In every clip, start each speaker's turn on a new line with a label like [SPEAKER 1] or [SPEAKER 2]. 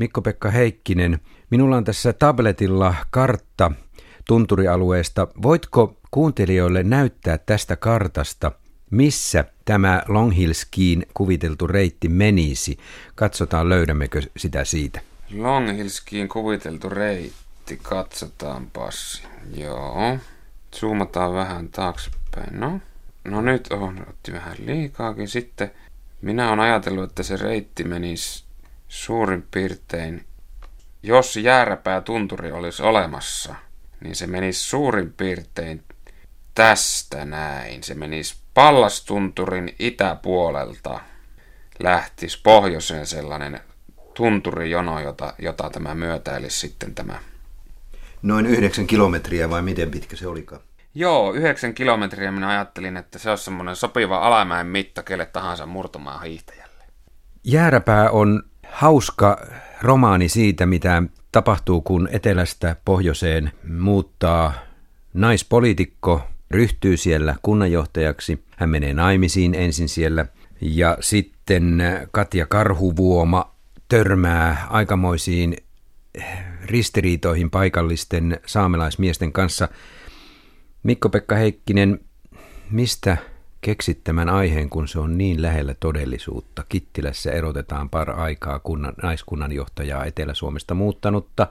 [SPEAKER 1] Mikko-Pekka Heikkinen, minulla on tässä tabletilla kartta tunturialueesta. Voitko kuuntelijoille näyttää tästä kartasta, missä tämä Long Hill Skiin kuviteltu reitti menisi? Katsotaan löydämmekö sitä siitä.
[SPEAKER 2] Long Hill Skiin kuviteltu reitti, katsotaan passi. Joo, zoomataan vähän taaksepäin. No, no nyt on, otti vähän liikaakin. Sitten minä olen ajatellut, että se reitti menisi suurin piirtein, jos jääräpää tunturi olisi olemassa, niin se menisi suurin piirtein tästä näin. Se menisi Pallastunturin itäpuolelta, lähtisi pohjoiseen sellainen tunturijono, jota, jota tämä myötäilisi sitten tämä.
[SPEAKER 1] Noin yhdeksän kilometriä vai miten pitkä se olikaan?
[SPEAKER 2] Joo, yhdeksän kilometriä minä ajattelin, että se on semmoinen sopiva alamäen mitta kelle tahansa murtumaan hiihtäjälle.
[SPEAKER 1] Jääräpää on hauska romaani siitä, mitä tapahtuu, kun etelästä pohjoiseen muuttaa naispoliitikko, ryhtyy siellä kunnanjohtajaksi. Hän menee naimisiin ensin siellä ja sitten Katja Karhuvuoma törmää aikamoisiin ristiriitoihin paikallisten saamelaismiesten kanssa. Mikko-Pekka Heikkinen, mistä keksit tämän aiheen, kun se on niin lähellä todellisuutta. Kittilässä erotetaan par aikaa kunnan, naiskunnanjohtajaa Etelä-Suomesta muuttanutta,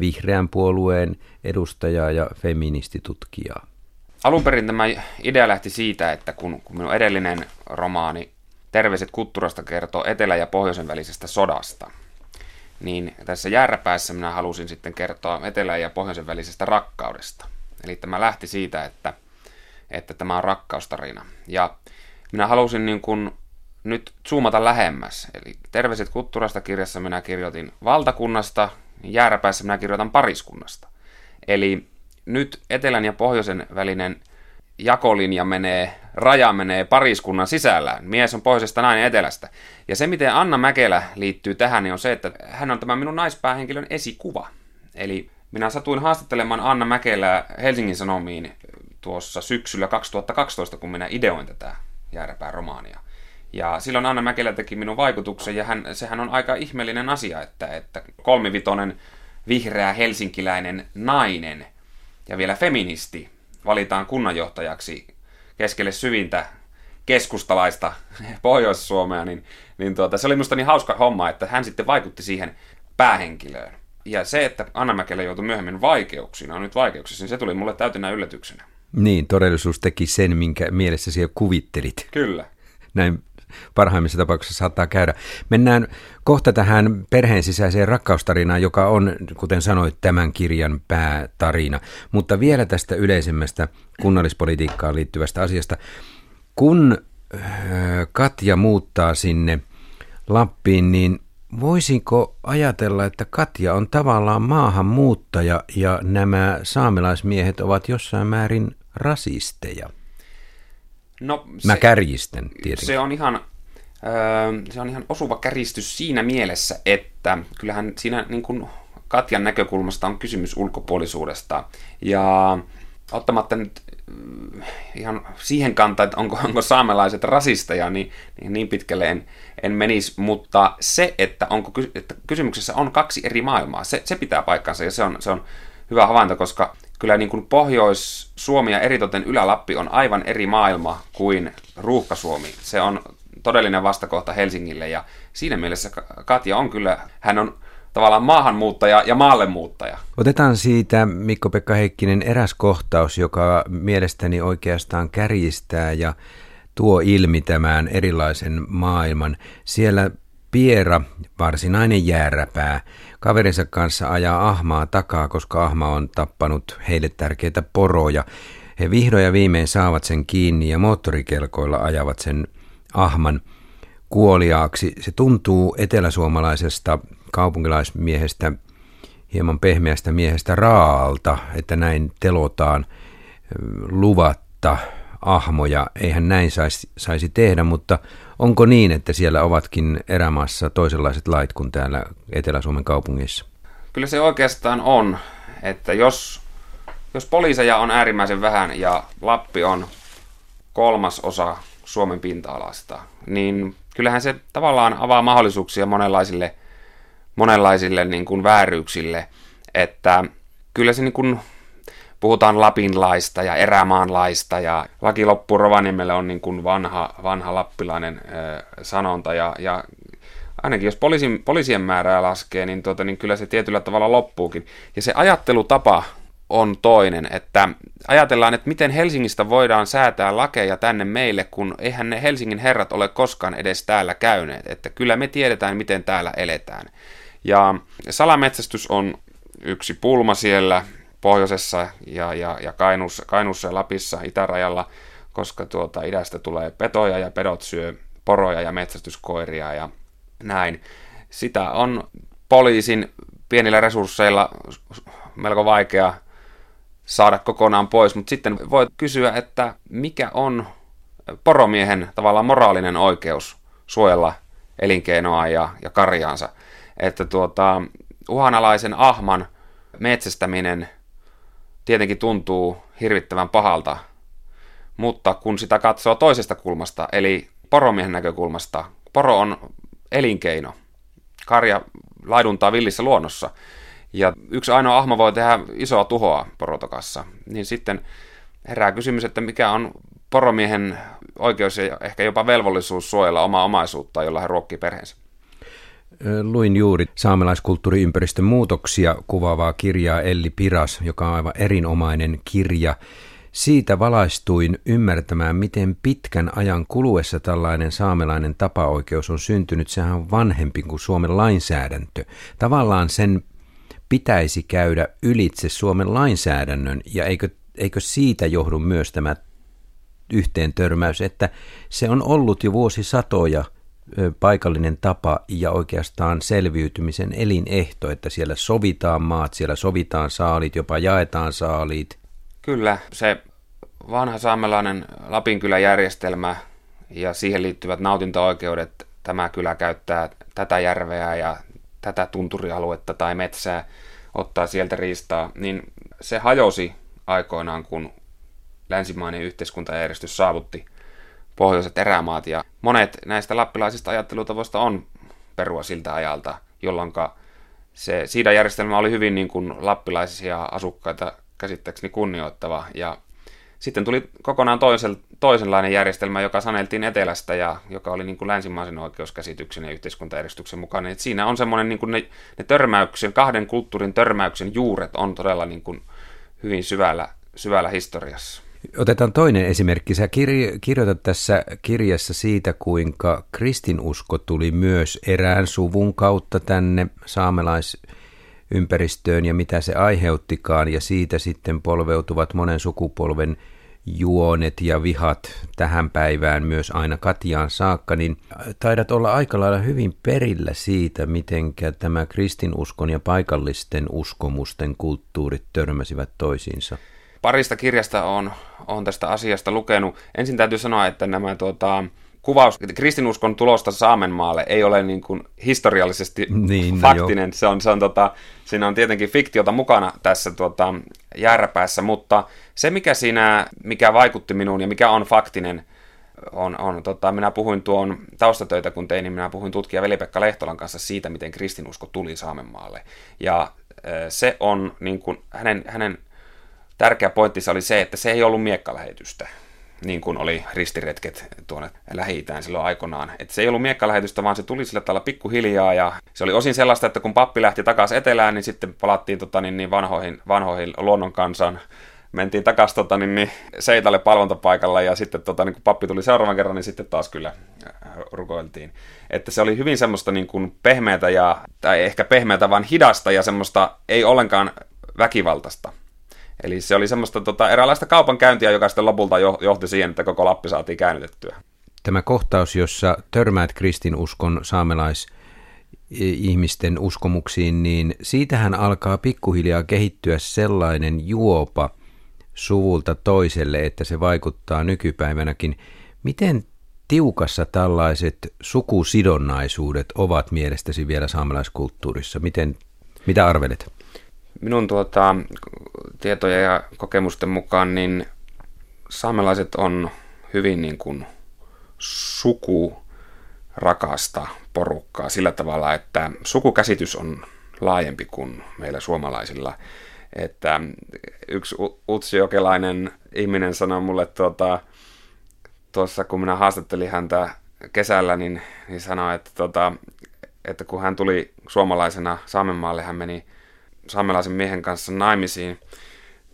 [SPEAKER 1] vihreän puolueen edustajaa ja feministitutkijaa.
[SPEAKER 2] Alun perin tämä idea lähti siitä, että kun, kun minun edellinen romaani Terveiset Kutturasta kertoo etelä- ja pohjoisen välisestä sodasta, niin tässä jääräpäässä minä halusin sitten kertoa etelän ja pohjoisen välisestä rakkaudesta. Eli tämä lähti siitä, että että tämä on rakkaustarina. Ja minä halusin niin kuin nyt zoomata lähemmäs. Eli Terveiset Kutturasta kirjassa minä kirjoitin valtakunnasta, jääräpäässä minä kirjoitan pariskunnasta. Eli nyt etelän ja pohjoisen välinen jakolinja menee, raja menee pariskunnan sisällä. Mies on pohjoisesta, nainen etelästä. Ja se, miten Anna Mäkelä liittyy tähän, niin on se, että hän on tämä minun naispäähenkilön esikuva. Eli minä satuin haastattelemaan Anna Mäkelää Helsingin Sanomiin tuossa syksyllä 2012, kun minä ideoin tätä jääräpään romaania. Ja silloin Anna Mäkelä teki minun vaikutuksen, ja hän, sehän on aika ihmeellinen asia, että, että kolmivitonen vihreä helsinkiläinen nainen ja vielä feministi valitaan kunnanjohtajaksi keskelle syvintä keskustalaista Pohjois-Suomea, niin, niin tuota, se oli minusta niin hauska homma, että hän sitten vaikutti siihen päähenkilöön. Ja se, että Anna Mäkelä joutui myöhemmin vaikeuksiin, on nyt vaikeuksissa, niin se tuli mulle täytynä yllätyksenä.
[SPEAKER 1] Niin, todellisuus teki sen, minkä mielessä siellä kuvittelit.
[SPEAKER 2] Kyllä.
[SPEAKER 1] Näin parhaimmissa tapauksissa saattaa käydä. Mennään kohta tähän perheen sisäiseen rakkaustarinaan, joka on, kuten sanoit, tämän kirjan päätarina. Mutta vielä tästä yleisemmästä kunnallispolitiikkaan liittyvästä asiasta. Kun äh, Katja muuttaa sinne Lappiin, niin voisinko ajatella, että Katja on tavallaan maahanmuuttaja ja nämä saamelaismiehet ovat jossain määrin rasisteja?
[SPEAKER 2] No,
[SPEAKER 1] se, Mä kärjistän tietenkin.
[SPEAKER 2] Se on ihan, se on ihan osuva kärjistys siinä mielessä, että kyllähän siinä niin kuin Katjan näkökulmasta on kysymys ulkopuolisuudesta. Ja ottamatta nyt ihan siihen kantaa, että onko, onko saamelaiset rasisteja, niin, niin, niin pitkälle en, en menisi, mutta se, että, onko, että kysymyksessä on kaksi eri maailmaa, se, se pitää paikkansa ja se on, se on hyvä havainto, koska kyllä niin kuin Pohjois-Suomi ja eritoten Ylä-Lappi on aivan eri maailma kuin Ruuhka-Suomi. Se on todellinen vastakohta Helsingille ja siinä mielessä Katja on kyllä, hän on tavallaan maahanmuuttaja ja maallemuuttaja.
[SPEAKER 1] Otetaan siitä Mikko-Pekka Heikkinen eräs kohtaus, joka mielestäni oikeastaan kärjistää ja tuo ilmi tämän erilaisen maailman. Siellä Piera, varsinainen jääräpää, kaverinsa kanssa ajaa ahmaa takaa, koska ahma on tappanut heille tärkeitä poroja. He vihdoin ja viimein saavat sen kiinni ja moottorikelkoilla ajavat sen ahman kuoliaaksi. Se tuntuu eteläsuomalaisesta kaupunkilaismiehestä, hieman pehmeästä miehestä raalta, että näin telotaan luvatta ahmoja. Eihän näin saisi, saisi tehdä, mutta onko niin, että siellä ovatkin erämaassa toisenlaiset lait kuin täällä Etelä-Suomen kaupungissa?
[SPEAKER 2] Kyllä se oikeastaan on, että jos, jos poliiseja on äärimmäisen vähän ja Lappi on kolmas osa Suomen pinta-alasta, niin kyllähän se tavallaan avaa mahdollisuuksia monenlaisille monenlaisille niin kuin vääryyksille, että kyllä se niin kuin puhutaan Lapinlaista ja erämaanlaista ja laki loppu Rovaniemelle on niin kuin vanha, vanha lappilainen ö, sanonta ja, ja ainakin jos poliisin, poliisien määrää laskee, niin, tuota, niin kyllä se tietyllä tavalla loppuukin. Ja se ajattelutapa on toinen, että ajatellaan, että miten Helsingistä voidaan säätää lakeja tänne meille, kun eihän ne Helsingin herrat ole koskaan edes täällä käyneet, että kyllä me tiedetään, miten täällä eletään. Ja salametsästys on yksi pulma siellä pohjoisessa ja, ja, ja Kainuussa, Kainuussa ja Lapissa itärajalla, koska tuota, idästä tulee petoja ja pedot syö poroja ja metsästyskoiria ja näin. Sitä on poliisin pienillä resursseilla melko vaikea saada kokonaan pois, mutta sitten voi kysyä, että mikä on poromiehen tavallaan moraalinen oikeus suojella elinkeinoa ja, ja karjaansa. Että tuota, uhanalaisen ahman metsästäminen tietenkin tuntuu hirvittävän pahalta, mutta kun sitä katsoo toisesta kulmasta, eli poromiehen näkökulmasta, poro on elinkeino. Karja laiduntaa villissä luonnossa. Ja yksi ainoa ahma voi tehdä isoa tuhoa porotokassa. Niin sitten herää kysymys, että mikä on poromiehen oikeus ja ehkä jopa velvollisuus suojella omaa omaisuutta, jolla hän ruokkii perheensä.
[SPEAKER 1] Luin juuri saamelaiskulttuuriympäristön muutoksia kuvaavaa kirjaa Elli Piras, joka on aivan erinomainen kirja. Siitä valaistuin ymmärtämään, miten pitkän ajan kuluessa tällainen saamelainen tapaoikeus on syntynyt. Sehän on vanhempi kuin Suomen lainsäädäntö. Tavallaan sen pitäisi käydä ylitse Suomen lainsäädännön, ja eikö, eikö siitä johdu myös tämä yhteen törmäys, että se on ollut jo vuosisatoja paikallinen tapa ja oikeastaan selviytymisen elinehto, että siellä sovitaan maat, siellä sovitaan saalit, jopa jaetaan saalit.
[SPEAKER 2] Kyllä, se vanha saamelainen Lapinkyläjärjestelmä ja siihen liittyvät nautinto-oikeudet, tämä kylä käyttää tätä järveä ja tätä tunturialuetta tai metsää, ottaa sieltä riistaa, niin se hajosi aikoinaan, kun länsimainen yhteiskuntajärjestys saavutti pohjoiset erämaat. Ja monet näistä lappilaisista ajattelutavoista on perua siltä ajalta, jolloin se järjestelmä oli hyvin niin kuin lappilaisia asukkaita käsittääkseni kunnioittava. Ja sitten tuli kokonaan toisen, toisenlainen järjestelmä, joka saneltiin etelästä ja joka oli niin kuin länsimaisen oikeuskäsityksen ja yhteiskuntajärjestyksen mukainen. Et siinä on semmoinen niin ne, ne törmäyksen, kahden kulttuurin törmäyksen juuret on todella niin kuin hyvin syvällä, syvällä historiassa.
[SPEAKER 1] Otetaan toinen esimerkki. Sä kirjo- kirjoitat tässä kirjassa siitä, kuinka kristinusko tuli myös erään suvun kautta tänne saamelaisympäristöön ja mitä se aiheuttikaan, ja siitä sitten polveutuvat monen sukupolven juonet ja vihat tähän päivään myös aina Katiaan saakka, niin taidat olla aika lailla hyvin perillä siitä, miten tämä kristinuskon ja paikallisten uskomusten kulttuurit törmäsivät toisiinsa.
[SPEAKER 2] Parista kirjasta on, on tästä asiasta lukenut. Ensin täytyy sanoa, että nämä tuota, kuvaus kristinuskon tulosta Saamenmaalle ei ole niin kuin historiallisesti niin, no faktinen. No se on, se on, tota, siinä on tietenkin fiktiota mukana tässä tota, järräpäässä, mutta se mikä siinä, mikä vaikutti minuun ja mikä on faktinen, on, on tota, minä puhuin tuon taustatöitä kun tein, niin minä puhuin tutkija Veli-Pekka Lehtolan kanssa siitä, miten kristinusko tuli Saamenmaalle. Ja se on niin kuin, hänen, hänen tärkeä pointtinsa oli se, että se ei ollut miekkalähetystä niin kuin oli ristiretket tuonne lähi silloin aikoinaan. Että se ei ollut miekkalähetystä, vaan se tuli sillä tavalla pikkuhiljaa ja se oli osin sellaista, että kun pappi lähti takaisin etelään, niin sitten palattiin tota, niin, niin vanhoihin, vanhoihin luonnon kansan mentiin takaisin tota, niin, niin, Seitalle palvontapaikalla ja sitten tota, niin kun pappi tuli seuraavan kerran, niin sitten taas kyllä äh, rukoiltiin. Että se oli hyvin semmoista niin kuin pehmeätä ja, tai ehkä pehmeätä, vaan hidasta ja semmoista ei ollenkaan väkivaltaista. Eli se oli semmoista tota, eräänlaista kaupankäyntiä, joka sitten lopulta johti siihen, että koko Lappi saatiin käännytettyä.
[SPEAKER 1] Tämä kohtaus, jossa törmäät kristinuskon saamelais ihmisten uskomuksiin, niin siitähän alkaa pikkuhiljaa kehittyä sellainen juopa suvulta toiselle, että se vaikuttaa nykypäivänäkin. Miten tiukassa tällaiset sukusidonnaisuudet ovat mielestäsi vielä saamelaiskulttuurissa? Miten, mitä arvelet?
[SPEAKER 2] Minun tuota, tietoja ja kokemusten mukaan niin saamelaiset on hyvin niin kuin suku rakasta porukkaa sillä tavalla, että sukukäsitys on laajempi kuin meillä suomalaisilla. Että yksi utsjokelainen ihminen sanoi mulle tuota, tuossa, kun minä haastattelin häntä kesällä, niin, niin sanoi, että, tuota, että kun hän tuli suomalaisena Saamenmaalle, hän meni saamelaisen miehen kanssa naimisiin,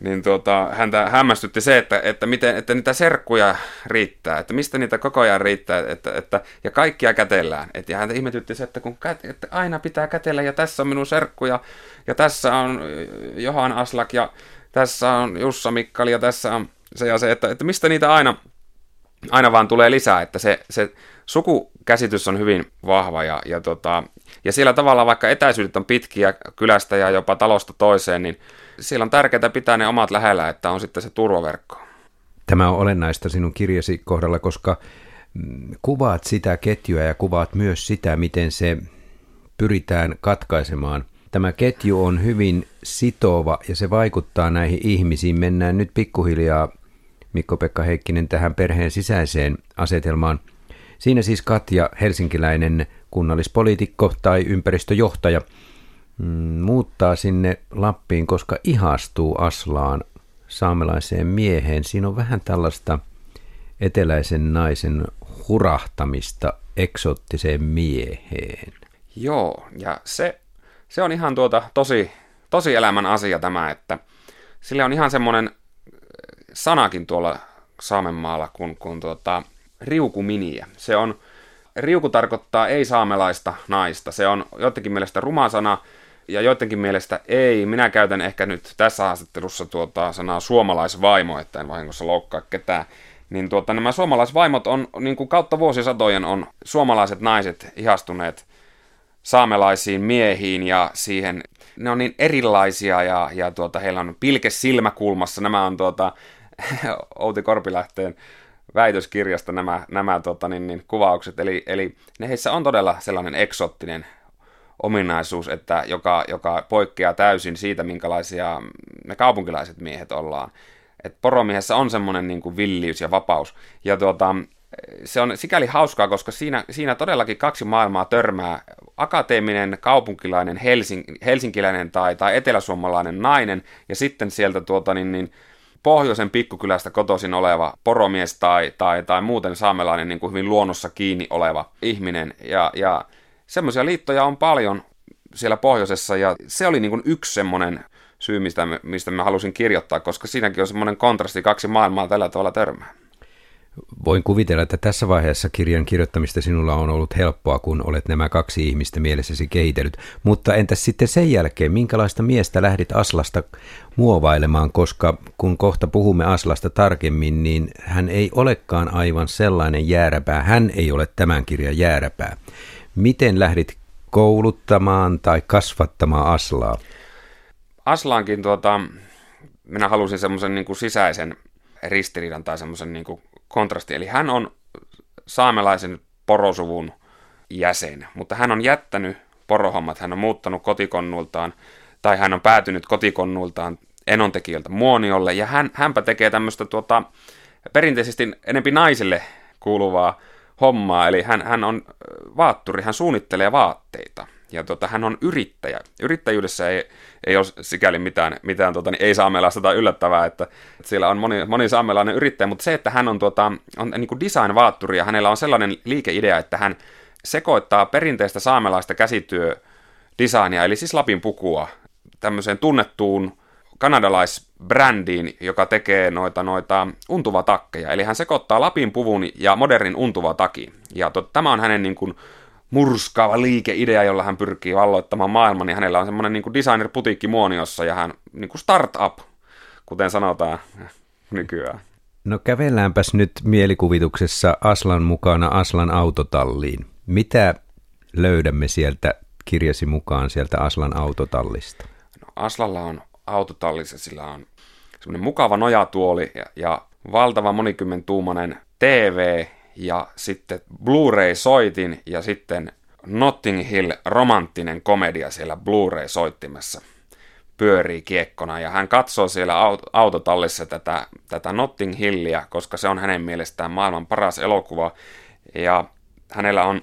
[SPEAKER 2] niin tuota, häntä hämmästytti se, että, että, miten, että niitä serkkuja riittää, että mistä niitä koko ajan riittää, että, että, ja kaikkia kätellään. Et, ja häntä ihmetytti se, että kun kät, että aina pitää kätellä, ja tässä on minun serkkuja, ja tässä on Johan Aslak, ja tässä on Jussa Mikkali, ja tässä on se ja se, että, että mistä niitä aina, aina vaan tulee lisää, että se, se sukukäsitys on hyvin vahva, ja, ja, tota, ja siellä tavalla vaikka etäisyydet on pitkiä kylästä ja jopa talosta toiseen, niin siellä on tärkeää pitää ne omat lähellä, että on sitten se turvaverkko.
[SPEAKER 1] Tämä on olennaista sinun kirjasi kohdalla, koska mm, kuvaat sitä ketjua ja kuvaat myös sitä, miten se pyritään katkaisemaan. Tämä ketju on hyvin sitova ja se vaikuttaa näihin ihmisiin. Mennään nyt pikkuhiljaa, Mikko-Pekka Heikkinen, tähän perheen sisäiseen asetelmaan. Siinä siis Katja, helsinkiläinen kunnallispoliitikko tai ympäristöjohtaja – Mm, muuttaa sinne Lappiin, koska ihastuu Aslaan saamelaiseen mieheen. Siinä on vähän tällaista eteläisen naisen hurahtamista eksottiseen mieheen.
[SPEAKER 2] Joo, ja se, se on ihan tuota tosi, tosi elämän asia tämä, että sillä on ihan semmoinen sanakin tuolla Saamenmaalla kuin, kuin tuota, riukuminiä. Se on, riuku tarkoittaa ei-saamelaista naista. Se on jotenkin mielestä ruma sana, ja joidenkin mielestä ei. Minä käytän ehkä nyt tässä haastattelussa tuota sanaa suomalaisvaimo, että en vahingossa loukkaa ketään. Niin tuota, nämä suomalaisvaimot on, niin kuin kautta vuosisatojen on suomalaiset naiset ihastuneet saamelaisiin miehiin ja siihen, ne on niin erilaisia ja, ja tuota, heillä on pilke silmäkulmassa. Nämä on tuota, Outi Korpilähteen väitöskirjasta nämä, nämä tuota, niin, niin, kuvaukset. Eli, eli ne heissä on todella sellainen eksottinen ominaisuus, että joka, joka poikkeaa täysin siitä, minkälaisia me kaupunkilaiset miehet ollaan. Et poromiehessä on semmoinen niin kuin villiys ja vapaus. Ja tuota, se on sikäli hauskaa, koska siinä, siinä todellakin kaksi maailmaa törmää. Akateeminen, kaupunkilainen, helsing, helsinkiläinen tai, tai eteläsuomalainen nainen, ja sitten sieltä tuota, niin, niin, pohjoisen pikkukylästä kotoisin oleva poromies tai, tai, tai muuten saamelainen niin kuin hyvin luonnossa kiinni oleva ihminen. Ja, ja semmoisia liittoja on paljon siellä pohjoisessa ja se oli niin kuin yksi semmoinen syy, mistä, mistä mä halusin kirjoittaa, koska siinäkin on semmoinen kontrasti kaksi maailmaa tällä tavalla törmää.
[SPEAKER 1] Voin kuvitella, että tässä vaiheessa kirjan kirjoittamista sinulla on ollut helppoa, kun olet nämä kaksi ihmistä mielessäsi kehitellyt. Mutta entäs sitten sen jälkeen, minkälaista miestä lähdit Aslasta muovailemaan, koska kun kohta puhumme Aslasta tarkemmin, niin hän ei olekaan aivan sellainen jääräpää. Hän ei ole tämän kirjan jääräpää. Miten lähdit kouluttamaan tai kasvattamaan Aslaa?
[SPEAKER 2] Aslaankin tuota, minä halusin semmoisen niin sisäisen ristiriidan tai semmoisen niin kontrasti. Eli hän on saamelaisen porosuvun jäsen, mutta hän on jättänyt porohommat, hän on muuttanut kotikonnultaan tai hän on päätynyt kotikonnultaan enontekijöiltä Muoniolle ja hän, hänpä tekee tämmöistä tuota, perinteisesti enempi naisille kuuluvaa hommaa, eli hän, hän on vaatturi, hän suunnittelee vaatteita. Ja tota, hän on yrittäjä. Yrittäjyydessä ei, ei ole sikäli mitään, mitään tota, niin ei saamelaista tai yllättävää, että, että siellä on moni, moni saamelainen yrittäjä, mutta se, että hän on, tota, on niin design-vaatturi ja hänellä on sellainen liikeidea, että hän sekoittaa perinteistä saamelaista käsityödesignia, eli siis Lapin pukua, tämmöiseen tunnettuun kanadalaisbrändiin, joka tekee noita, noita untuvatakkeja. Eli hän sekoittaa Lapin puvun ja modernin untuvatakin. Ja tot, tämä on hänen niin kuin, murskaava liikeidea, jolla hän pyrkii valloittamaan maailman, niin hänellä on semmoinen niin designer-putiikki muoniossa ja hän niin kuin startup, kuten sanotaan nykyään.
[SPEAKER 1] No kävelläänpäs nyt mielikuvituksessa Aslan mukana Aslan autotalliin. Mitä löydämme sieltä kirjasi mukaan sieltä Aslan autotallista?
[SPEAKER 2] No, Aslalla on autotallissa, sillä on semmoinen mukava nojatuoli ja, ja valtava monikymmentuumainen TV ja sitten Blu-ray-soitin ja sitten Notting Hill romanttinen komedia siellä Blu-ray-soittimessa pyörii kiekkona ja hän katsoo siellä autotallissa tätä, tätä Notting Hillia, koska se on hänen mielestään maailman paras elokuva ja hänellä on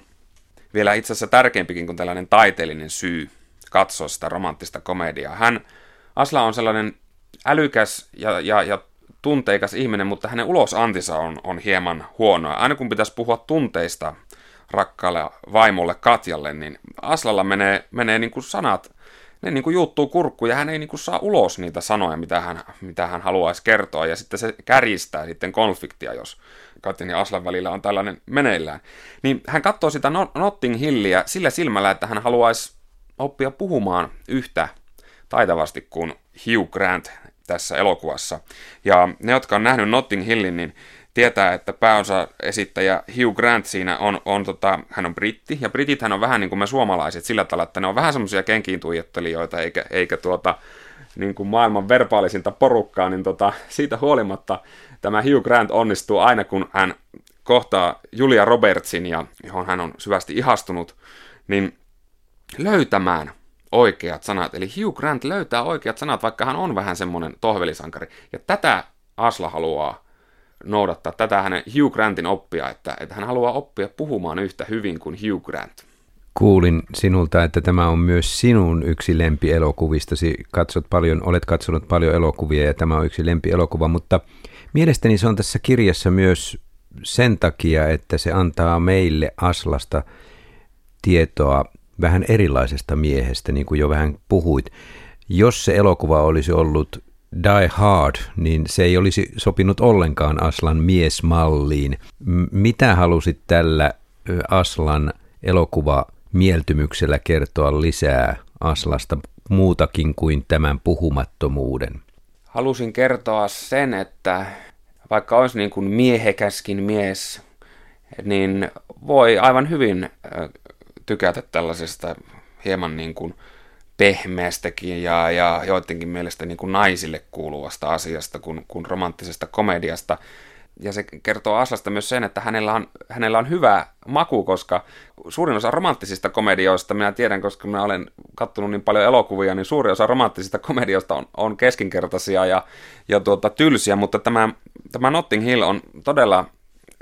[SPEAKER 2] vielä itse asiassa tärkeämpikin kuin tällainen taiteellinen syy katsoa sitä romanttista komediaa. Hän, Asla on sellainen älykäs ja, ja, ja tunteikas ihminen, mutta hänen ulosantinsa on, on hieman huonoa. Aina kun pitäisi puhua tunteista rakkaalle vaimolle Katjalle, niin Aslalla menee, menee niin kuin sanat, ne niin kuin juuttuu kurkkuun ja hän ei niin kuin saa ulos niitä sanoja, mitä hän, mitä hän haluaisi kertoa. Ja sitten se kärjistää sitten konfliktia, jos Katjan ja Aslan välillä on tällainen meneillään. Niin hän katsoo sitä Notting Hilliä sillä silmällä, että hän haluaisi oppia puhumaan yhtä taitavasti kuin Hugh Grant tässä elokuvassa. Ja ne, jotka on nähnyt Notting Hillin, niin tietää, että pääosa esittäjä Hugh Grant siinä on, on tota, hän on britti, ja britithän on vähän niin kuin me suomalaiset sillä tavalla, että ne on vähän semmoisia kenkiin tuijottelijoita, eikä, eikä tuota, niin kuin maailman verbaalisinta porukkaa, niin tota, siitä huolimatta tämä Hugh Grant onnistuu aina, kun hän kohtaa Julia Robertsin, ja johon hän on syvästi ihastunut, niin löytämään oikeat sanat. Eli Hugh Grant löytää oikeat sanat, vaikka hän on vähän semmoinen tohvelisankari. Ja tätä Asla haluaa noudattaa, tätä hänen Hugh Grantin oppia, että, että hän haluaa oppia puhumaan yhtä hyvin kuin Hugh Grant.
[SPEAKER 1] Kuulin sinulta, että tämä on myös sinun yksi lempielokuvistasi. Katsot paljon, olet katsonut paljon elokuvia ja tämä on yksi lempielokuva, mutta mielestäni se on tässä kirjassa myös sen takia, että se antaa meille Aslasta tietoa vähän erilaisesta miehestä, niin kuin jo vähän puhuit. Jos se elokuva olisi ollut Die Hard, niin se ei olisi sopinut ollenkaan Aslan miesmalliin. Mitä halusit tällä Aslan elokuva mieltymyksellä kertoa lisää Aslasta muutakin kuin tämän puhumattomuuden?
[SPEAKER 2] Halusin kertoa sen, että vaikka olisi niin kuin miehekäskin mies, niin voi aivan hyvin tykätä tällaisesta hieman niin kuin pehmeästäkin ja, ja joidenkin mielestä niin kuin naisille kuuluvasta asiasta kuin, kuin romanttisesta komediasta. Ja se kertoo Aslasta myös sen, että hänellä on, hänellä on hyvä maku, koska suurin osa romanttisista komedioista, minä tiedän, koska minä olen katsonut niin paljon elokuvia, niin suurin osa romanttisista komedioista on, on keskinkertaisia ja, ja tuota, tylsiä, mutta tämä, tämä Notting Hill on todella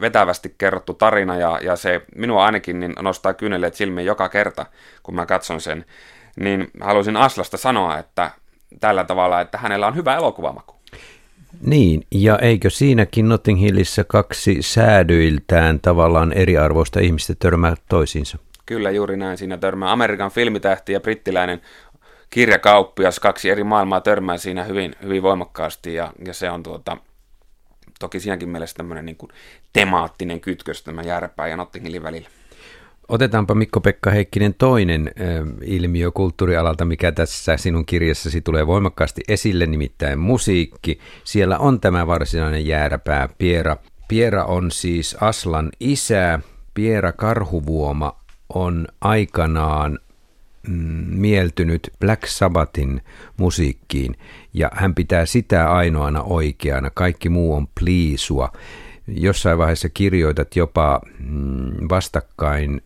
[SPEAKER 2] vetävästi kerrottu tarina ja, ja se minua ainakin niin nostaa kyyneleet silmiin joka kerta, kun mä katson sen. Niin haluaisin Aslasta sanoa, että tällä tavalla, että hänellä on hyvä elokuvamaku.
[SPEAKER 1] Niin, ja eikö siinäkin Notting Hillissä kaksi säädyiltään tavallaan eriarvoista ihmistä törmää toisiinsa?
[SPEAKER 2] Kyllä, juuri näin. Siinä törmää Amerikan filmitähti ja brittiläinen kirjakauppias. Kaksi eri maailmaa törmää siinä hyvin, hyvin voimakkaasti ja, ja se on tuota, toki siinäkin mielessä tämmöinen niin kuin temaattinen kytkös tämän Järpää ja Notting Hillin välillä.
[SPEAKER 1] Otetaanpa Mikko-Pekka Heikkinen toinen äh, ilmiö kulttuurialalta, mikä tässä sinun kirjassasi tulee voimakkaasti esille, nimittäin musiikki. Siellä on tämä varsinainen jääräpää Piera. Piera on siis Aslan isä. Piera Karhuvuoma on aikanaan mm, mieltynyt Black Sabbathin musiikkiin ja hän pitää sitä ainoana oikeana. Kaikki muu on pliisua. Jossain vaiheessa kirjoitat jopa mm, vastakkain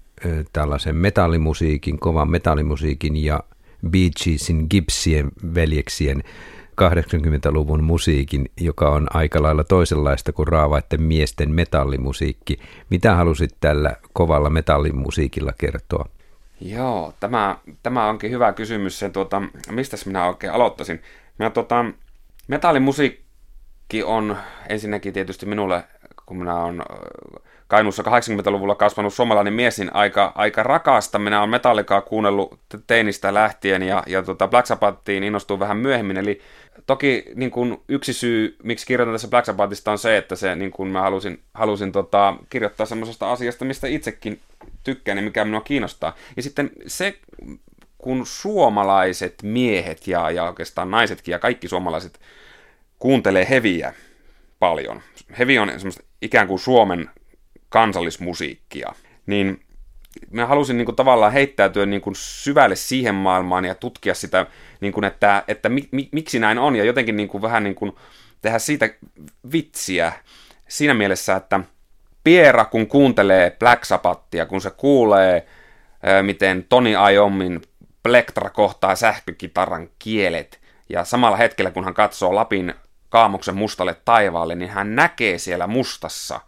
[SPEAKER 1] tällaisen metallimusiikin, kovan metallimusiikin ja Bee Geesin Gipsien veljeksien 80-luvun musiikin, joka on aika lailla toisenlaista kuin raavaiden miesten metallimusiikki. Mitä halusit tällä kovalla metallimusiikilla kertoa?
[SPEAKER 2] Joo, tämä, tämä onkin hyvä kysymys. Se, tuota, mistä minä oikein aloittaisin? Minä, tuota, metallimusiikki on ensinnäkin tietysti minulle, kun minä olen Kainuussa 80-luvulla kasvanut suomalainen mies, niin aika, aika rakasta. Minä olen metallikaa kuunnellut teinistä lähtien ja, ja tota Black Sabbathiin innostuin vähän myöhemmin. Eli toki niin kuin yksi syy, miksi kirjoitan tässä Black Sabbathista on se, että se, niin kuin mä halusin, halusin tota, kirjoittaa semmoisesta asiasta, mistä itsekin tykkään ja mikä minua kiinnostaa. Ja sitten se, kun suomalaiset miehet ja, ja oikeastaan naisetkin ja kaikki suomalaiset kuuntelee heviä paljon. Hevi on semmoista ikään kuin Suomen kansallismusiikkia, niin mä halusin niin kuin, tavallaan heittäytyä niin kuin, syvälle siihen maailmaan ja tutkia sitä, niin kuin, että, että mi, mi, miksi näin on, ja jotenkin niin kuin, vähän niin kuin, tehdä siitä vitsiä. Siinä mielessä, että Piera, kun kuuntelee Black Sabbathia, kun se kuulee, miten Toni Iommin plektra kohtaa sähkökitaran kielet, ja samalla hetkellä, kun hän katsoo Lapin kaamuksen mustalle taivaalle, niin hän näkee siellä mustassa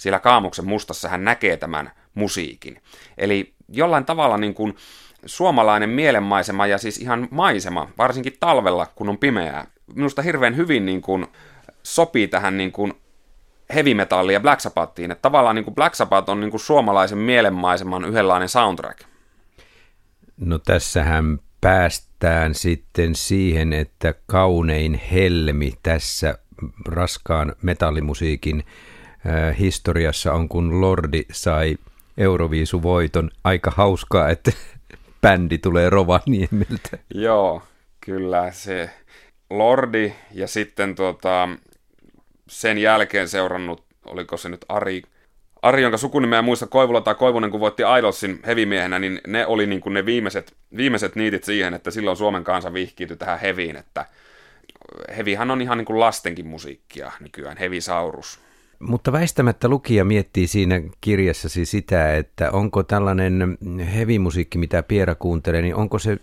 [SPEAKER 2] siellä Kaamuksen mustassa hän näkee tämän musiikin. Eli jollain tavalla niin kuin suomalainen mielenmaisema ja siis ihan maisema, varsinkin talvella, kun on pimeää. Minusta hirveän hyvin niin kuin sopii tähän niin kuin heavy metalliin ja Black Sabbathiin. Että tavallaan niin kuin Black Sabbath on niin kuin suomalaisen mielenmaiseman yhdenlainen soundtrack.
[SPEAKER 1] No tässähän päästään sitten siihen, että kaunein helmi tässä raskaan metallimusiikin historiassa on, kun Lordi sai Euroviisuvoiton. Aika hauskaa, että bändi tulee Rovaniemeltä.
[SPEAKER 2] Joo, kyllä se Lordi ja sitten tuota, sen jälkeen seurannut, oliko se nyt Ari, Ari, jonka sukunimeä muista Koivula tai Koivunen, kun voitti Idolsin hevimiehenä, niin ne oli niin kuin ne viimeiset, viimeiset niitit siihen, että silloin Suomen kansa vihkiytyi tähän heviin, että hevihan on ihan niin kuin lastenkin musiikkia nykyään, hevisaurus.
[SPEAKER 1] Mutta väistämättä lukija miettii siinä kirjassasi sitä, että onko tällainen hevimusiikki, mitä Piera kuuntelee, niin onko se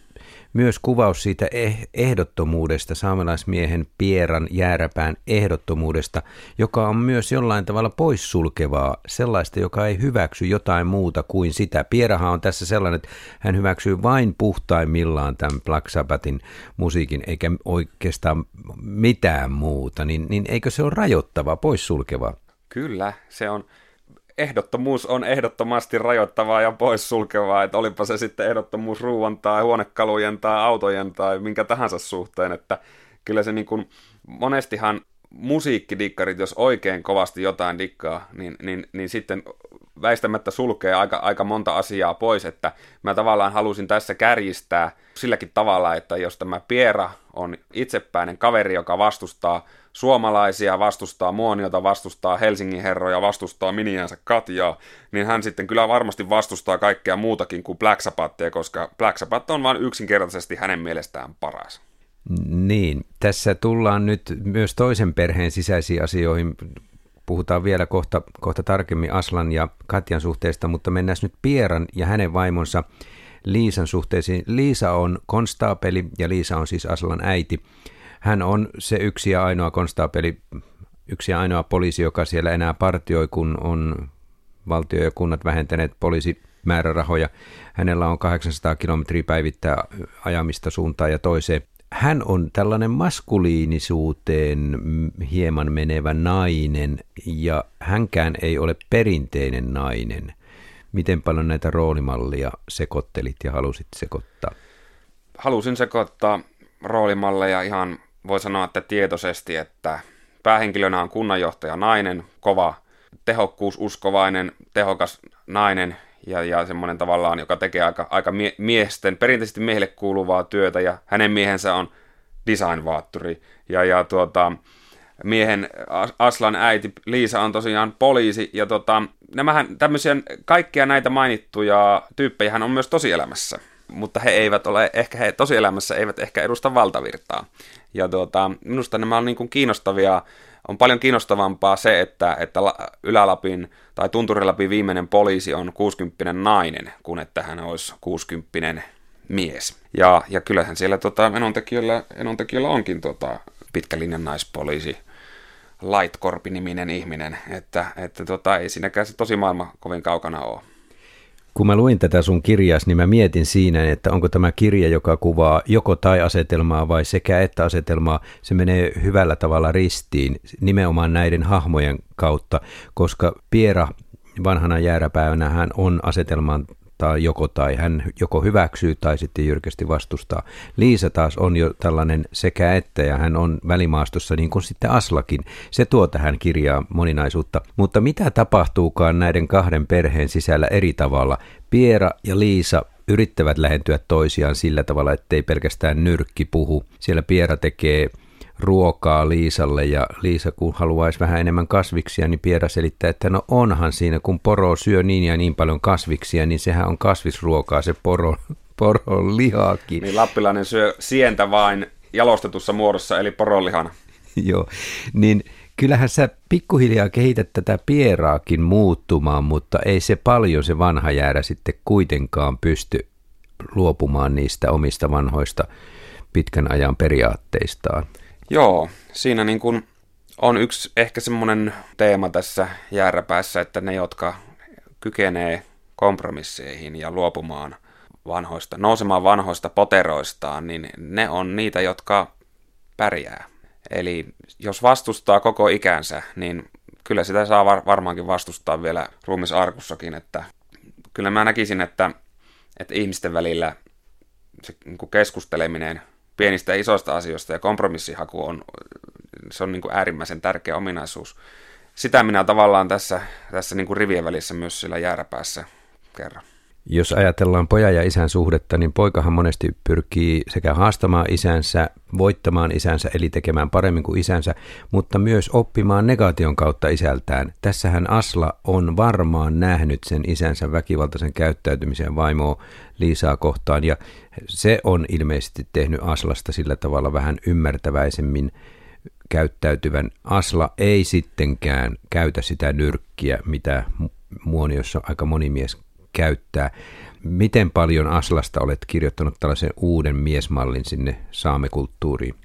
[SPEAKER 1] myös kuvaus siitä eh- ehdottomuudesta, saamelaismiehen Pieran jääräpään ehdottomuudesta, joka on myös jollain tavalla poissulkevaa, sellaista, joka ei hyväksy jotain muuta kuin sitä. Pierahan on tässä sellainen, että hän hyväksyy vain puhtaimmillaan tämän Black Sabbathin musiikin, eikä oikeastaan mitään muuta, niin, niin eikö se ole rajoittavaa, poissulkevaa?
[SPEAKER 2] Kyllä, se on ehdottomuus on ehdottomasti rajoittavaa ja poissulkevaa, että olipa se sitten ehdottomuus ruuan tai huonekalujen tai autojen tai minkä tahansa suhteen, että kyllä se niin kuin, monestihan musiikkidikkarit, jos oikein kovasti jotain dikkaa, niin, niin, niin sitten väistämättä sulkee aika, aika monta asiaa pois, että mä tavallaan halusin tässä kärjistää silläkin tavalla, että jos tämä Piera on itsepäinen kaveri, joka vastustaa suomalaisia, vastustaa Muoniota, vastustaa Helsingin herroja, vastustaa miniänsä Katjaa, niin hän sitten kyllä varmasti vastustaa kaikkea muutakin kuin Black Sabbathia, koska Black Sabbath on vain yksinkertaisesti hänen mielestään paras.
[SPEAKER 1] Niin, tässä tullaan nyt myös toisen perheen sisäisiin asioihin. Puhutaan vielä kohta, kohta tarkemmin Aslan ja Katjan suhteesta, mutta mennään nyt Pieran ja hänen vaimonsa Liisan suhteisiin. Liisa on konstaapeli ja Liisa on siis Aslan äiti. Hän on se yksi ja ainoa konstaapeli, yksi ja ainoa poliisi, joka siellä enää partioi, kun on valtio ja kunnat vähentäneet poliisimäärärahoja. Hänellä on 800 kilometriä päivittää ajamista suuntaan ja toiseen. Hän on tällainen maskuliinisuuteen hieman menevä nainen ja hänkään ei ole perinteinen nainen. Miten paljon näitä roolimallia sekoittelit ja halusit sekoittaa?
[SPEAKER 2] Halusin sekoittaa roolimalleja ihan voi sanoa, että tietoisesti, että päähenkilönä on kunnanjohtaja nainen, kova, tehokkuususkovainen, tehokas nainen ja, ja semmoinen tavallaan, joka tekee aika, aika mie- miesten, perinteisesti miehille kuuluvaa työtä ja hänen miehensä on designvaatturi ja, ja tuota, miehen Aslan äiti Liisa on tosiaan poliisi ja tota, nämähän tämmöisiä kaikkia näitä mainittuja tyyppejä hän on myös tosielämässä mutta he eivät ole, ehkä he tosielämässä eivät ehkä edusta valtavirtaa. Ja tuota, minusta nämä on niin kuin kiinnostavia, on paljon kiinnostavampaa se, että, että Ylä-Lapin tai Tunturilapin viimeinen poliisi on 60 nainen, kuin että hän olisi 60 mies. Ja, ja kyllähän siellä tota, enontekijöllä, enontekijöllä onkin tota, pitkälinjan naispoliisi, Lightkorpi-niminen ihminen, että, että tota, ei siinäkään se tosi maailma kovin kaukana ole.
[SPEAKER 1] Kun mä luin tätä sun kirjas, niin mä mietin siinä, että onko tämä kirja, joka kuvaa joko tai asetelmaa vai sekä että asetelmaa, se menee hyvällä tavalla ristiin nimenomaan näiden hahmojen kautta, koska Piera vanhana jääräpäivänä hän on asetelman tai joko tai hän joko hyväksyy tai sitten jyrkästi vastustaa. Liisa taas on jo tällainen sekä että ja hän on välimaastossa niin kuin sitten Aslakin. Se tuo tähän kirjaan moninaisuutta. Mutta mitä tapahtuukaan näiden kahden perheen sisällä eri tavalla? Piera ja Liisa yrittävät lähentyä toisiaan sillä tavalla, ettei pelkästään nyrkki puhu. Siellä Piera tekee ruokaa Liisalle ja Liisa kun haluaisi vähän enemmän kasviksia, niin Piera selittää, että no onhan siinä, kun poro syö niin ja niin paljon kasviksia, niin sehän on kasvisruokaa se poro, poron lihaakin.
[SPEAKER 2] Niin lappilainen syö sientä vain jalostetussa muodossa, eli poronlihana.
[SPEAKER 1] Joo, niin kyllähän sä pikkuhiljaa kehität tätä pieraakin muuttumaan, mutta ei se paljon se vanha jäädä sitten kuitenkaan pysty luopumaan niistä omista vanhoista pitkän ajan periaatteistaan.
[SPEAKER 2] Joo, siinä niin kuin on yksi ehkä semmoinen teema tässä jääräpäässä, että ne, jotka kykenee kompromisseihin ja luopumaan vanhoista, nousemaan vanhoista poteroistaan, niin ne on niitä, jotka pärjää. Eli jos vastustaa koko ikänsä, niin kyllä sitä saa var- varmaankin vastustaa vielä ruumisarkussakin, että kyllä mä näkisin, että, että ihmisten välillä se niin keskusteleminen pienistä ja isoista asioista ja kompromissihaku on, se on niin kuin äärimmäisen tärkeä ominaisuus. Sitä minä tavallaan tässä, tässä niin kuin rivien välissä myös sillä jääräpäässä kerran.
[SPEAKER 1] Jos ajatellaan pojan ja isän suhdetta, niin poikahan monesti pyrkii sekä haastamaan isänsä, voittamaan isänsä, eli tekemään paremmin kuin isänsä, mutta myös oppimaan negaation kautta isältään. Tässähän Asla on varmaan nähnyt sen isänsä väkivaltaisen käyttäytymisen vaimoa Liisaa kohtaan, ja se on ilmeisesti tehnyt Aslasta sillä tavalla vähän ymmärtäväisemmin käyttäytyvän. Asla ei sittenkään käytä sitä nyrkkiä, mitä muoniossa aika moni mies käyttää. Miten paljon Aslasta olet kirjoittanut tällaisen uuden miesmallin sinne saamekulttuuriin?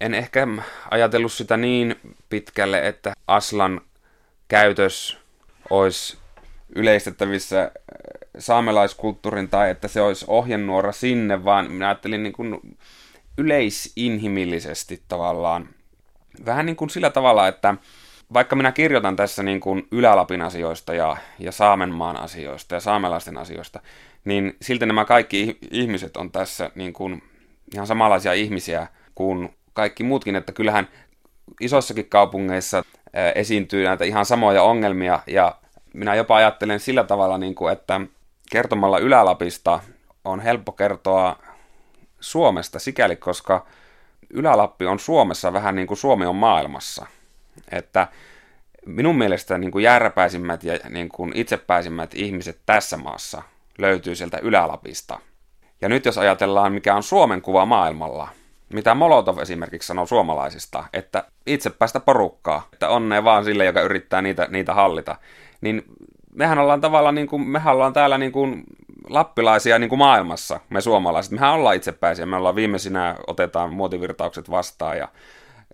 [SPEAKER 2] En ehkä ajatellut sitä niin pitkälle, että Aslan käytös olisi yleistettävissä äh, saamelaiskulttuurin tai että se olisi ohjenuora sinne, vaan minä ajattelin niin kuin yleisinhimillisesti tavallaan. Vähän niin kuin sillä tavalla, että vaikka minä kirjoitan tässä niin kuin Ylä-Lapin asioista ja, ja Saamenmaan asioista ja saamelaisten asioista, niin silti nämä kaikki ihmiset on tässä niin kuin ihan samanlaisia ihmisiä kuin kaikki muutkin, että kyllähän isoissakin kaupungeissa esiintyy näitä ihan samoja ongelmia ja minä jopa ajattelen sillä tavalla, niin kuin, että kertomalla Ylä-Lapista on helppo kertoa Suomesta sikäli, koska Ylä-Lappi on Suomessa vähän niin kuin Suomi on maailmassa – että minun mielestä niin kuin järpäisimmät ja niin kuin itsepäisimmät ihmiset tässä maassa löytyy sieltä Ylälapista. Ja nyt jos ajatellaan, mikä on Suomen kuva maailmalla, mitä Molotov esimerkiksi sanoo suomalaisista, että itsepäistä porukkaa, että onnea vaan sille, joka yrittää niitä, niitä hallita, niin mehän ollaan tavallaan, niin kuin, mehän ollaan täällä niin kuin lappilaisia niin kuin maailmassa, me suomalaiset. Mehän ollaan itsepäisiä, me ollaan viimeisinä, otetaan muotivirtaukset vastaan ja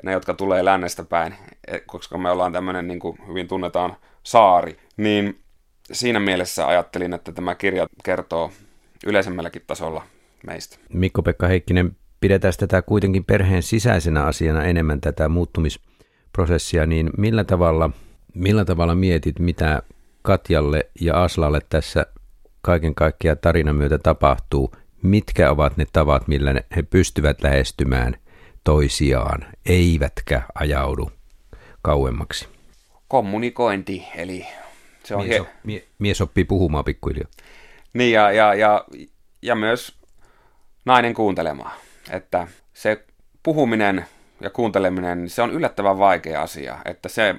[SPEAKER 2] ne, jotka tulee lännestä päin, e, koska me ollaan tämmöinen, niin kuin hyvin tunnetaan, saari, niin siinä mielessä ajattelin, että tämä kirja kertoo yleisemmälläkin tasolla meistä.
[SPEAKER 1] Mikko-Pekka Heikkinen, pidetään tätä kuitenkin perheen sisäisenä asiana enemmän tätä muuttumisprosessia, niin millä tavalla, millä tavalla mietit, mitä Katjalle ja Aslalle tässä kaiken kaikkiaan tarinan myötä tapahtuu? Mitkä ovat ne tavat, millä he pystyvät lähestymään – toisiaan, eivätkä ajaudu kauemmaksi.
[SPEAKER 2] Kommunikointi, eli
[SPEAKER 1] se on... Mies, mie, mies oppii puhumaan pikkuhiljaa.
[SPEAKER 2] Niin, ja, ja, ja, ja myös nainen kuuntelemaan. Että se puhuminen ja kuunteleminen, se on yllättävän vaikea asia. Että se,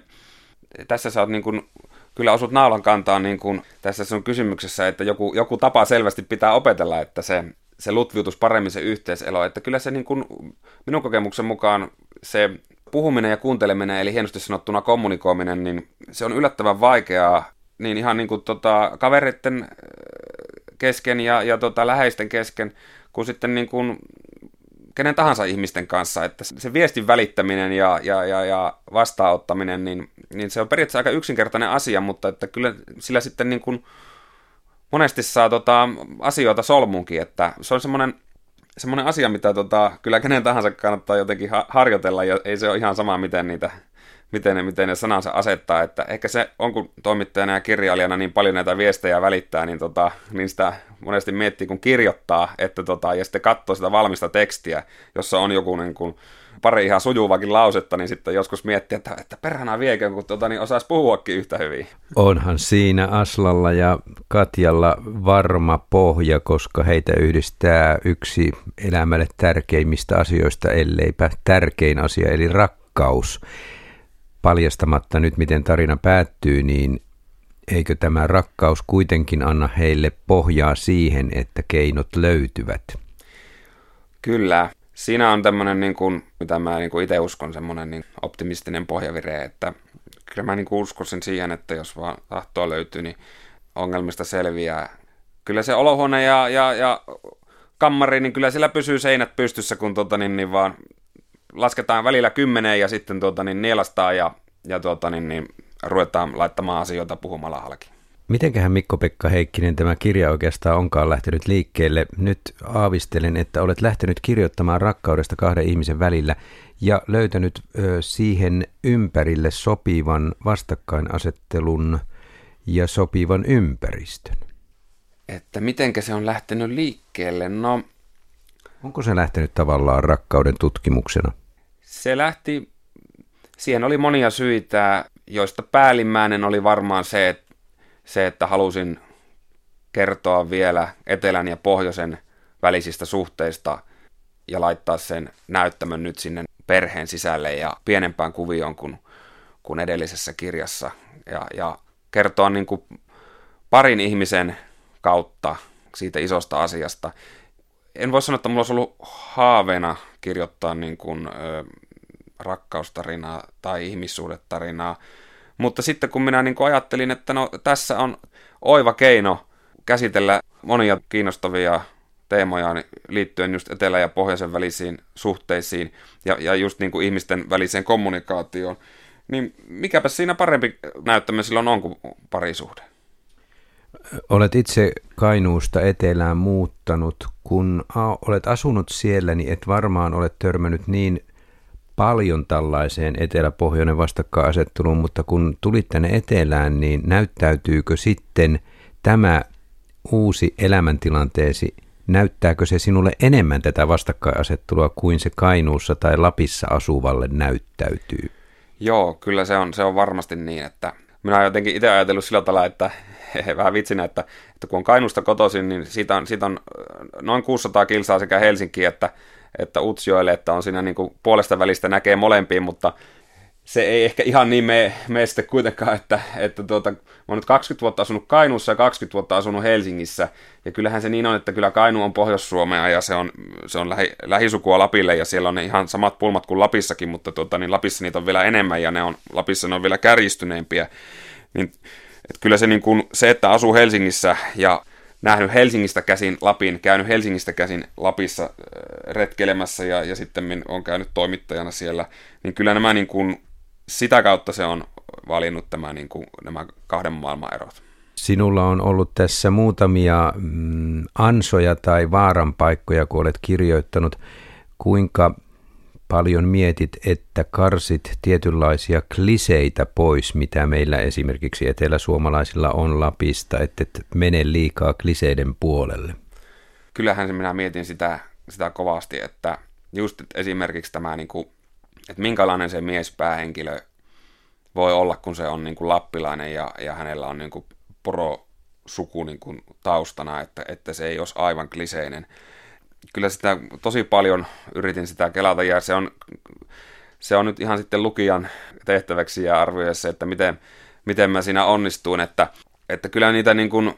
[SPEAKER 2] tässä sä oot niin kuin, kyllä osut naulan kantaa niin kuin, tässä on kysymyksessä, että joku, joku tapa selvästi pitää opetella, että se se lutviutus paremmin se yhteiselo. Että kyllä se niin kuin, minun kokemuksen mukaan se puhuminen ja kuunteleminen, eli hienosti sanottuna kommunikoiminen, niin se on yllättävän vaikeaa niin ihan niin kuin tota, kavereiden äh, kesken ja, ja tota, läheisten kesken, kuin sitten niin kuin kenen tahansa ihmisten kanssa, että se viestin välittäminen ja, ja, ja, ja vastaanottaminen, niin, niin se on periaatteessa aika yksinkertainen asia, mutta että kyllä sillä sitten niin kuin monesti saa tota, asioita solmunkin, että se on semmoinen semmoinen asia, mitä tota, kyllä kenen tahansa kannattaa jotenkin ha- harjoitella, ja ei se ole ihan sama, miten niitä miten ne, miten ne sanansa asettaa, että ehkä se on, kun toimittajana ja kirjailijana niin paljon näitä viestejä välittää, niin, tota, niin sitä monesti miettii, kun kirjoittaa, että tota, ja sitten katsoo sitä valmista tekstiä, jossa on joku niin kuin, pari ihan sujuvakin lausetta, niin sitten joskus miettii, että, että perhana viekö, kun tuota, niin osaisi puhuakin yhtä hyvin.
[SPEAKER 1] Onhan siinä Aslalla ja Katjalla varma pohja, koska heitä yhdistää yksi elämälle tärkeimmistä asioista, elleipä tärkein asia, eli rakkaus. Paljastamatta nyt, miten tarina päättyy, niin eikö tämä rakkaus kuitenkin anna heille pohjaa siihen, että keinot löytyvät?
[SPEAKER 2] Kyllä, siinä on tämmöinen, niin kuin, mitä mä niin kuin itse uskon, semmoinen niin optimistinen pohjavire, että kyllä mä niin kuin uskoisin siihen, että jos vaan tahtoa löytyy, niin ongelmista selviää. Kyllä se olohuone ja, ja, ja kammari, niin kyllä siellä pysyy seinät pystyssä, kun tota, niin, niin vaan lasketaan välillä kymmeneen ja sitten tota, niin nielastaan ja, ja tota, niin, niin, ruvetaan laittamaan asioita puhumalla halki.
[SPEAKER 1] Mitenköhän Mikko-Pekka Heikkinen tämä kirja oikeastaan onkaan lähtenyt liikkeelle? Nyt aavistelen, että olet lähtenyt kirjoittamaan rakkaudesta kahden ihmisen välillä ja löytänyt siihen ympärille sopivan vastakkainasettelun ja sopivan ympäristön.
[SPEAKER 2] Että mitenkä se on lähtenyt liikkeelle? No...
[SPEAKER 1] Onko se lähtenyt tavallaan rakkauden tutkimuksena?
[SPEAKER 2] Se lähti, siihen oli monia syitä, joista päällimmäinen oli varmaan se, että se, että halusin kertoa vielä etelän ja pohjoisen välisistä suhteista ja laittaa sen näyttämön nyt sinne perheen sisälle ja pienempään kuvioon kuin, kuin edellisessä kirjassa. Ja, ja kertoa niin kuin parin ihmisen kautta siitä isosta asiasta. En voi sanoa, että mulla olisi ollut haaveena kirjoittaa niin kuin, ö, rakkaustarinaa tai ihmissuhdetarinaa, mutta sitten kun minä niin kuin ajattelin, että no, tässä on oiva keino käsitellä monia kiinnostavia teemoja liittyen just etelä- ja pohjoisen välisiin suhteisiin ja, ja just niin kuin ihmisten väliseen kommunikaatioon, niin mikäpä siinä parempi näyttämä silloin on kuin parisuhde?
[SPEAKER 1] Olet itse Kainuusta etelään muuttanut. Kun olet asunut siellä, niin et varmaan ole törmännyt niin paljon tällaiseen etelä-pohjoinen vastakkainasetteluun, mutta kun tulit tänne etelään, niin näyttäytyykö sitten tämä uusi elämäntilanteesi, näyttääkö se sinulle enemmän tätä vastakkainasettelua kuin se Kainuussa tai Lapissa asuvalle näyttäytyy?
[SPEAKER 2] Joo, kyllä se on, se on varmasti niin, että minä jotenkin itse ajatellut sillä tavalla, että vähän vitsinä, että, että kun on Kainuusta kotoisin, niin siitä on, siitä on noin 600 kilsaa sekä Helsinkiin että että Utsjoelle, että on siinä niin kuin puolesta välistä näkee molempiin, mutta se ei ehkä ihan niin mene, mene sitten kuitenkaan, että, että tuota, mä nyt 20 vuotta asunut Kainuussa ja 20 vuotta asunut Helsingissä, ja kyllähän se niin on, että kyllä Kainu on Pohjois-Suomea ja se on, se on lähi, lähisukua Lapille, ja siellä on ne ihan samat pulmat kuin Lapissakin, mutta tuota, niin Lapissa niitä on vielä enemmän, ja ne on, Lapissa ne on vielä kärjistyneempiä, niin että kyllä se, niin kuin, se, että asuu Helsingissä ja nähnyt Helsingistä käsin Lapin, käynyt Helsingistä käsin Lapissa äh, retkelemässä ja, ja sitten on käynyt toimittajana siellä, niin kyllä nämä niin kuin, sitä kautta se on valinnut tämä, niin kuin, nämä kahden maailman erot.
[SPEAKER 1] Sinulla on ollut tässä muutamia mm, ansoja tai vaaranpaikkoja, kun olet kirjoittanut. Kuinka paljon mietit, että karsit tietynlaisia kliseitä pois, mitä meillä esimerkiksi eteläsuomalaisilla on Lapista, että et mene liikaa kliseiden puolelle?
[SPEAKER 2] Kyllähän minä mietin sitä, sitä kovasti, että just että esimerkiksi tämä, niin kuin, että minkälainen se miespäähenkilö voi olla, kun se on niin kuin lappilainen ja, ja hänellä on niin kuin poro suku niin kuin taustana, että, että se ei olisi aivan kliseinen kyllä sitä tosi paljon yritin sitä kelata ja se on, se on nyt ihan sitten lukijan tehtäväksi ja arvioissa, että miten, miten mä siinä onnistuin, että, että kyllä niitä niin kuin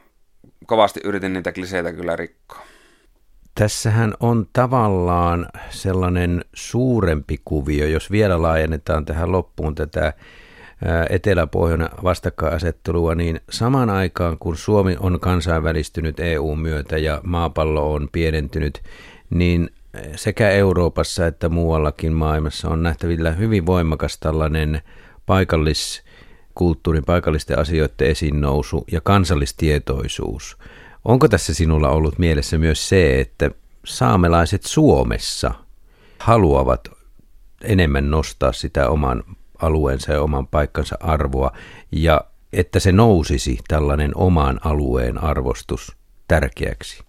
[SPEAKER 2] kovasti yritin niitä kliseitä kyllä rikkoa.
[SPEAKER 1] Tässähän on tavallaan sellainen suurempi kuvio, jos vielä laajennetaan tähän loppuun tätä etelä-pohjoinen vastakkainasettelua, niin samaan aikaan kun Suomi on kansainvälistynyt EU myötä ja maapallo on pienentynyt, niin sekä Euroopassa että muuallakin maailmassa on nähtävillä hyvin voimakas tällainen paikalliskulttuurin, paikallisten asioiden esiin nousu ja kansallistietoisuus. Onko tässä sinulla ollut mielessä myös se, että saamelaiset Suomessa haluavat enemmän nostaa sitä oman alueensa ja oman paikkansa arvoa ja että se nousisi tällainen oman alueen arvostus tärkeäksi?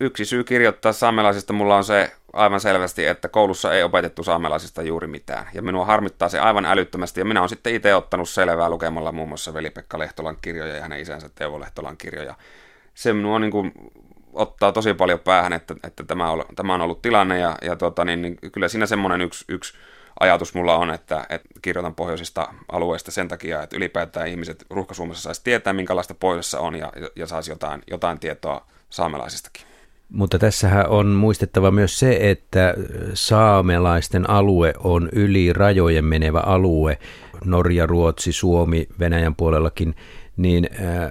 [SPEAKER 2] Yksi syy kirjoittaa saamelaisista mulla on se aivan selvästi, että koulussa ei opetettu saamelaisista juuri mitään. Ja minua harmittaa se aivan älyttömästi. Ja minä olen sitten itse ottanut selvää lukemalla muun muassa Veli-Pekka Lehtolan kirjoja ja hänen isänsä Teuvo Lehtolan kirjoja. Se minua niin kuin ottaa tosi paljon päähän, että, että tämä, on, tämä on ollut tilanne. Ja, ja tuota, niin, niin kyllä siinä semmoinen yksi, yksi ajatus mulla on, että, että kirjoitan pohjoisista alueista sen takia, että ylipäätään ihmiset ruuhkasuomassa saisi tietää, minkälaista pohjoisessa on ja, ja saisi jotain, jotain tietoa saamelaisistakin.
[SPEAKER 1] Mutta tässähän on muistettava myös se, että saamelaisten alue on yli rajojen menevä alue, Norja, Ruotsi, Suomi, Venäjän puolellakin, niin äh,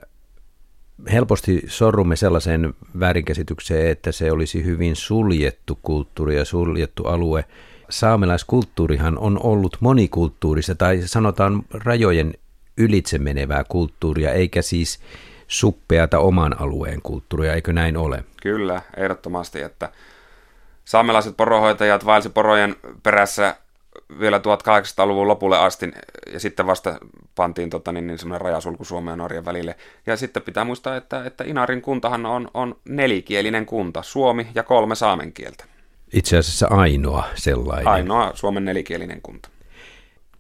[SPEAKER 1] helposti sorrumme sellaiseen väärinkäsitykseen, että se olisi hyvin suljettu kulttuuri ja suljettu alue – saamelaiskulttuurihan on ollut monikulttuurista tai sanotaan rajojen ylitse menevää kulttuuria, eikä siis suppeata oman alueen kulttuuria, eikö näin ole?
[SPEAKER 2] Kyllä, ehdottomasti, että saamelaiset porohoitajat vaelsi porojen perässä vielä 1800-luvun lopulle asti, ja sitten vasta pantiin tota, niin, niin semmoinen rajasulku Suomen ja Norjan välille. Ja sitten pitää muistaa, että, että Inarin kuntahan on, on nelikielinen kunta, suomi ja kolme saamen kieltä.
[SPEAKER 1] Itse asiassa ainoa sellainen.
[SPEAKER 2] Ainoa Suomen nelikielinen kunta.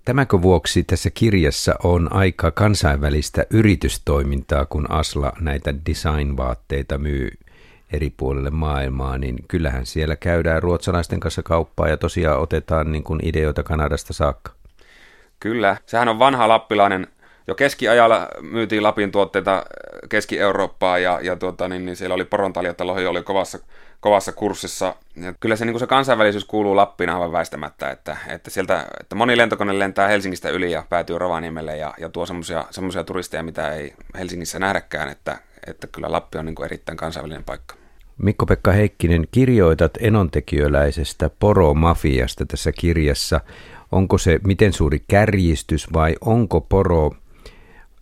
[SPEAKER 1] Tämäkö vuoksi tässä kirjassa on aika kansainvälistä yritystoimintaa, kun Asla näitä designvaatteita myy eri puolille maailmaa, niin kyllähän siellä käydään ruotsalaisten kanssa kauppaa ja tosiaan otetaan niin kuin ideoita Kanadasta saakka.
[SPEAKER 2] Kyllä, sehän on vanha lappilainen. Jo keskiajalla myytiin Lapin tuotteita Keski-Eurooppaan ja, ja tuota, niin, niin siellä oli porontaljatalohi oli kovassa, kovassa kurssissa. Ja kyllä se, niin kuin se kansainvälisyys kuuluu Lappiin aivan väistämättä, että, että, sieltä, että moni lentokone lentää Helsingistä yli ja päätyy Rovaniemelle ja, ja tuo semmoisia turisteja, mitä ei Helsingissä nähdäkään, että, että kyllä Lappi on niin kuin erittäin kansainvälinen paikka.
[SPEAKER 1] Mikko-Pekka Heikkinen, kirjoitat enontekiöläisestä poromafiasta tässä kirjassa. Onko se miten suuri kärjistys vai onko poro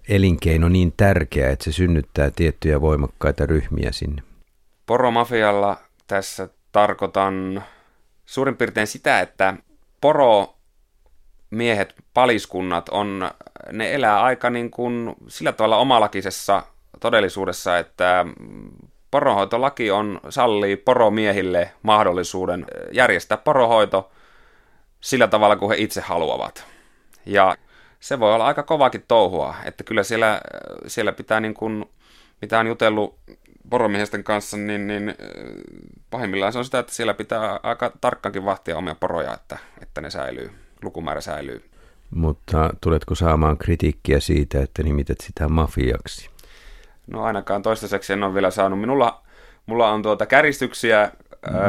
[SPEAKER 1] elinkeino niin tärkeä, että se synnyttää tiettyjä voimakkaita ryhmiä sinne?
[SPEAKER 2] Poromafialla tässä tarkoitan suurin piirtein sitä, että poro miehet, paliskunnat on, ne elää aika niin kuin sillä tavalla omalakisessa todellisuudessa, että poronhoitolaki on, sallii poromiehille mahdollisuuden järjestää porohoito sillä tavalla kuin he itse haluavat. Ja se voi olla aika kovakin touhua, että kyllä siellä, siellä pitää niin kuin, mitä on jutellut poromiehesten kanssa, niin, niin pahimmillaan se on sitä, että siellä pitää aika tarkkaankin vahtia omia poroja, että, että ne säilyy, lukumäärä säilyy.
[SPEAKER 1] Mutta tuletko saamaan kritiikkiä siitä, että nimität sitä mafiaksi?
[SPEAKER 2] No ainakaan toistaiseksi en ole vielä saanut. Minulla, mulla on tuota käristyksiä.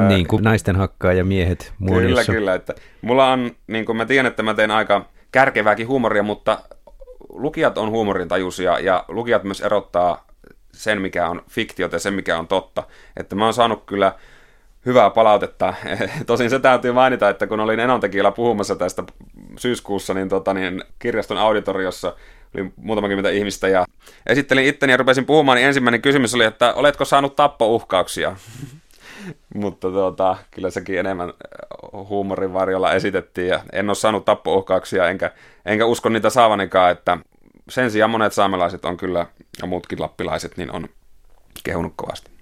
[SPEAKER 1] Niin kuin naisten hakkaa ja miehet
[SPEAKER 2] muonissa. Kyllä, kyllä. Että mulla on, niin kuin mä tiedän, että mä teen aika kärkevääkin huumoria, mutta lukijat on huumorintajuisia ja lukijat myös erottaa sen, mikä on fiktiota ja sen, mikä on totta. Että mä oon saanut kyllä hyvää palautetta. Tosin se täytyy mainita, että kun olin Enontekijöllä puhumassa tästä syyskuussa, niin, tota, niin kirjaston auditoriossa oli muutama kymmentä ihmistä ja esittelin itteni ja rupesin puhumaan, niin ensimmäinen kysymys oli, että oletko saanut tappouhkauksia? Mutta tuota, kyllä sekin enemmän huumorin varjolla esitettiin ja en ole saanut tappouhkauksia enkä, enkä usko niitä saavanikaan, että sen sijaan monet saamelaiset on kyllä ja muutkin lappilaiset niin on kehunut kovasti.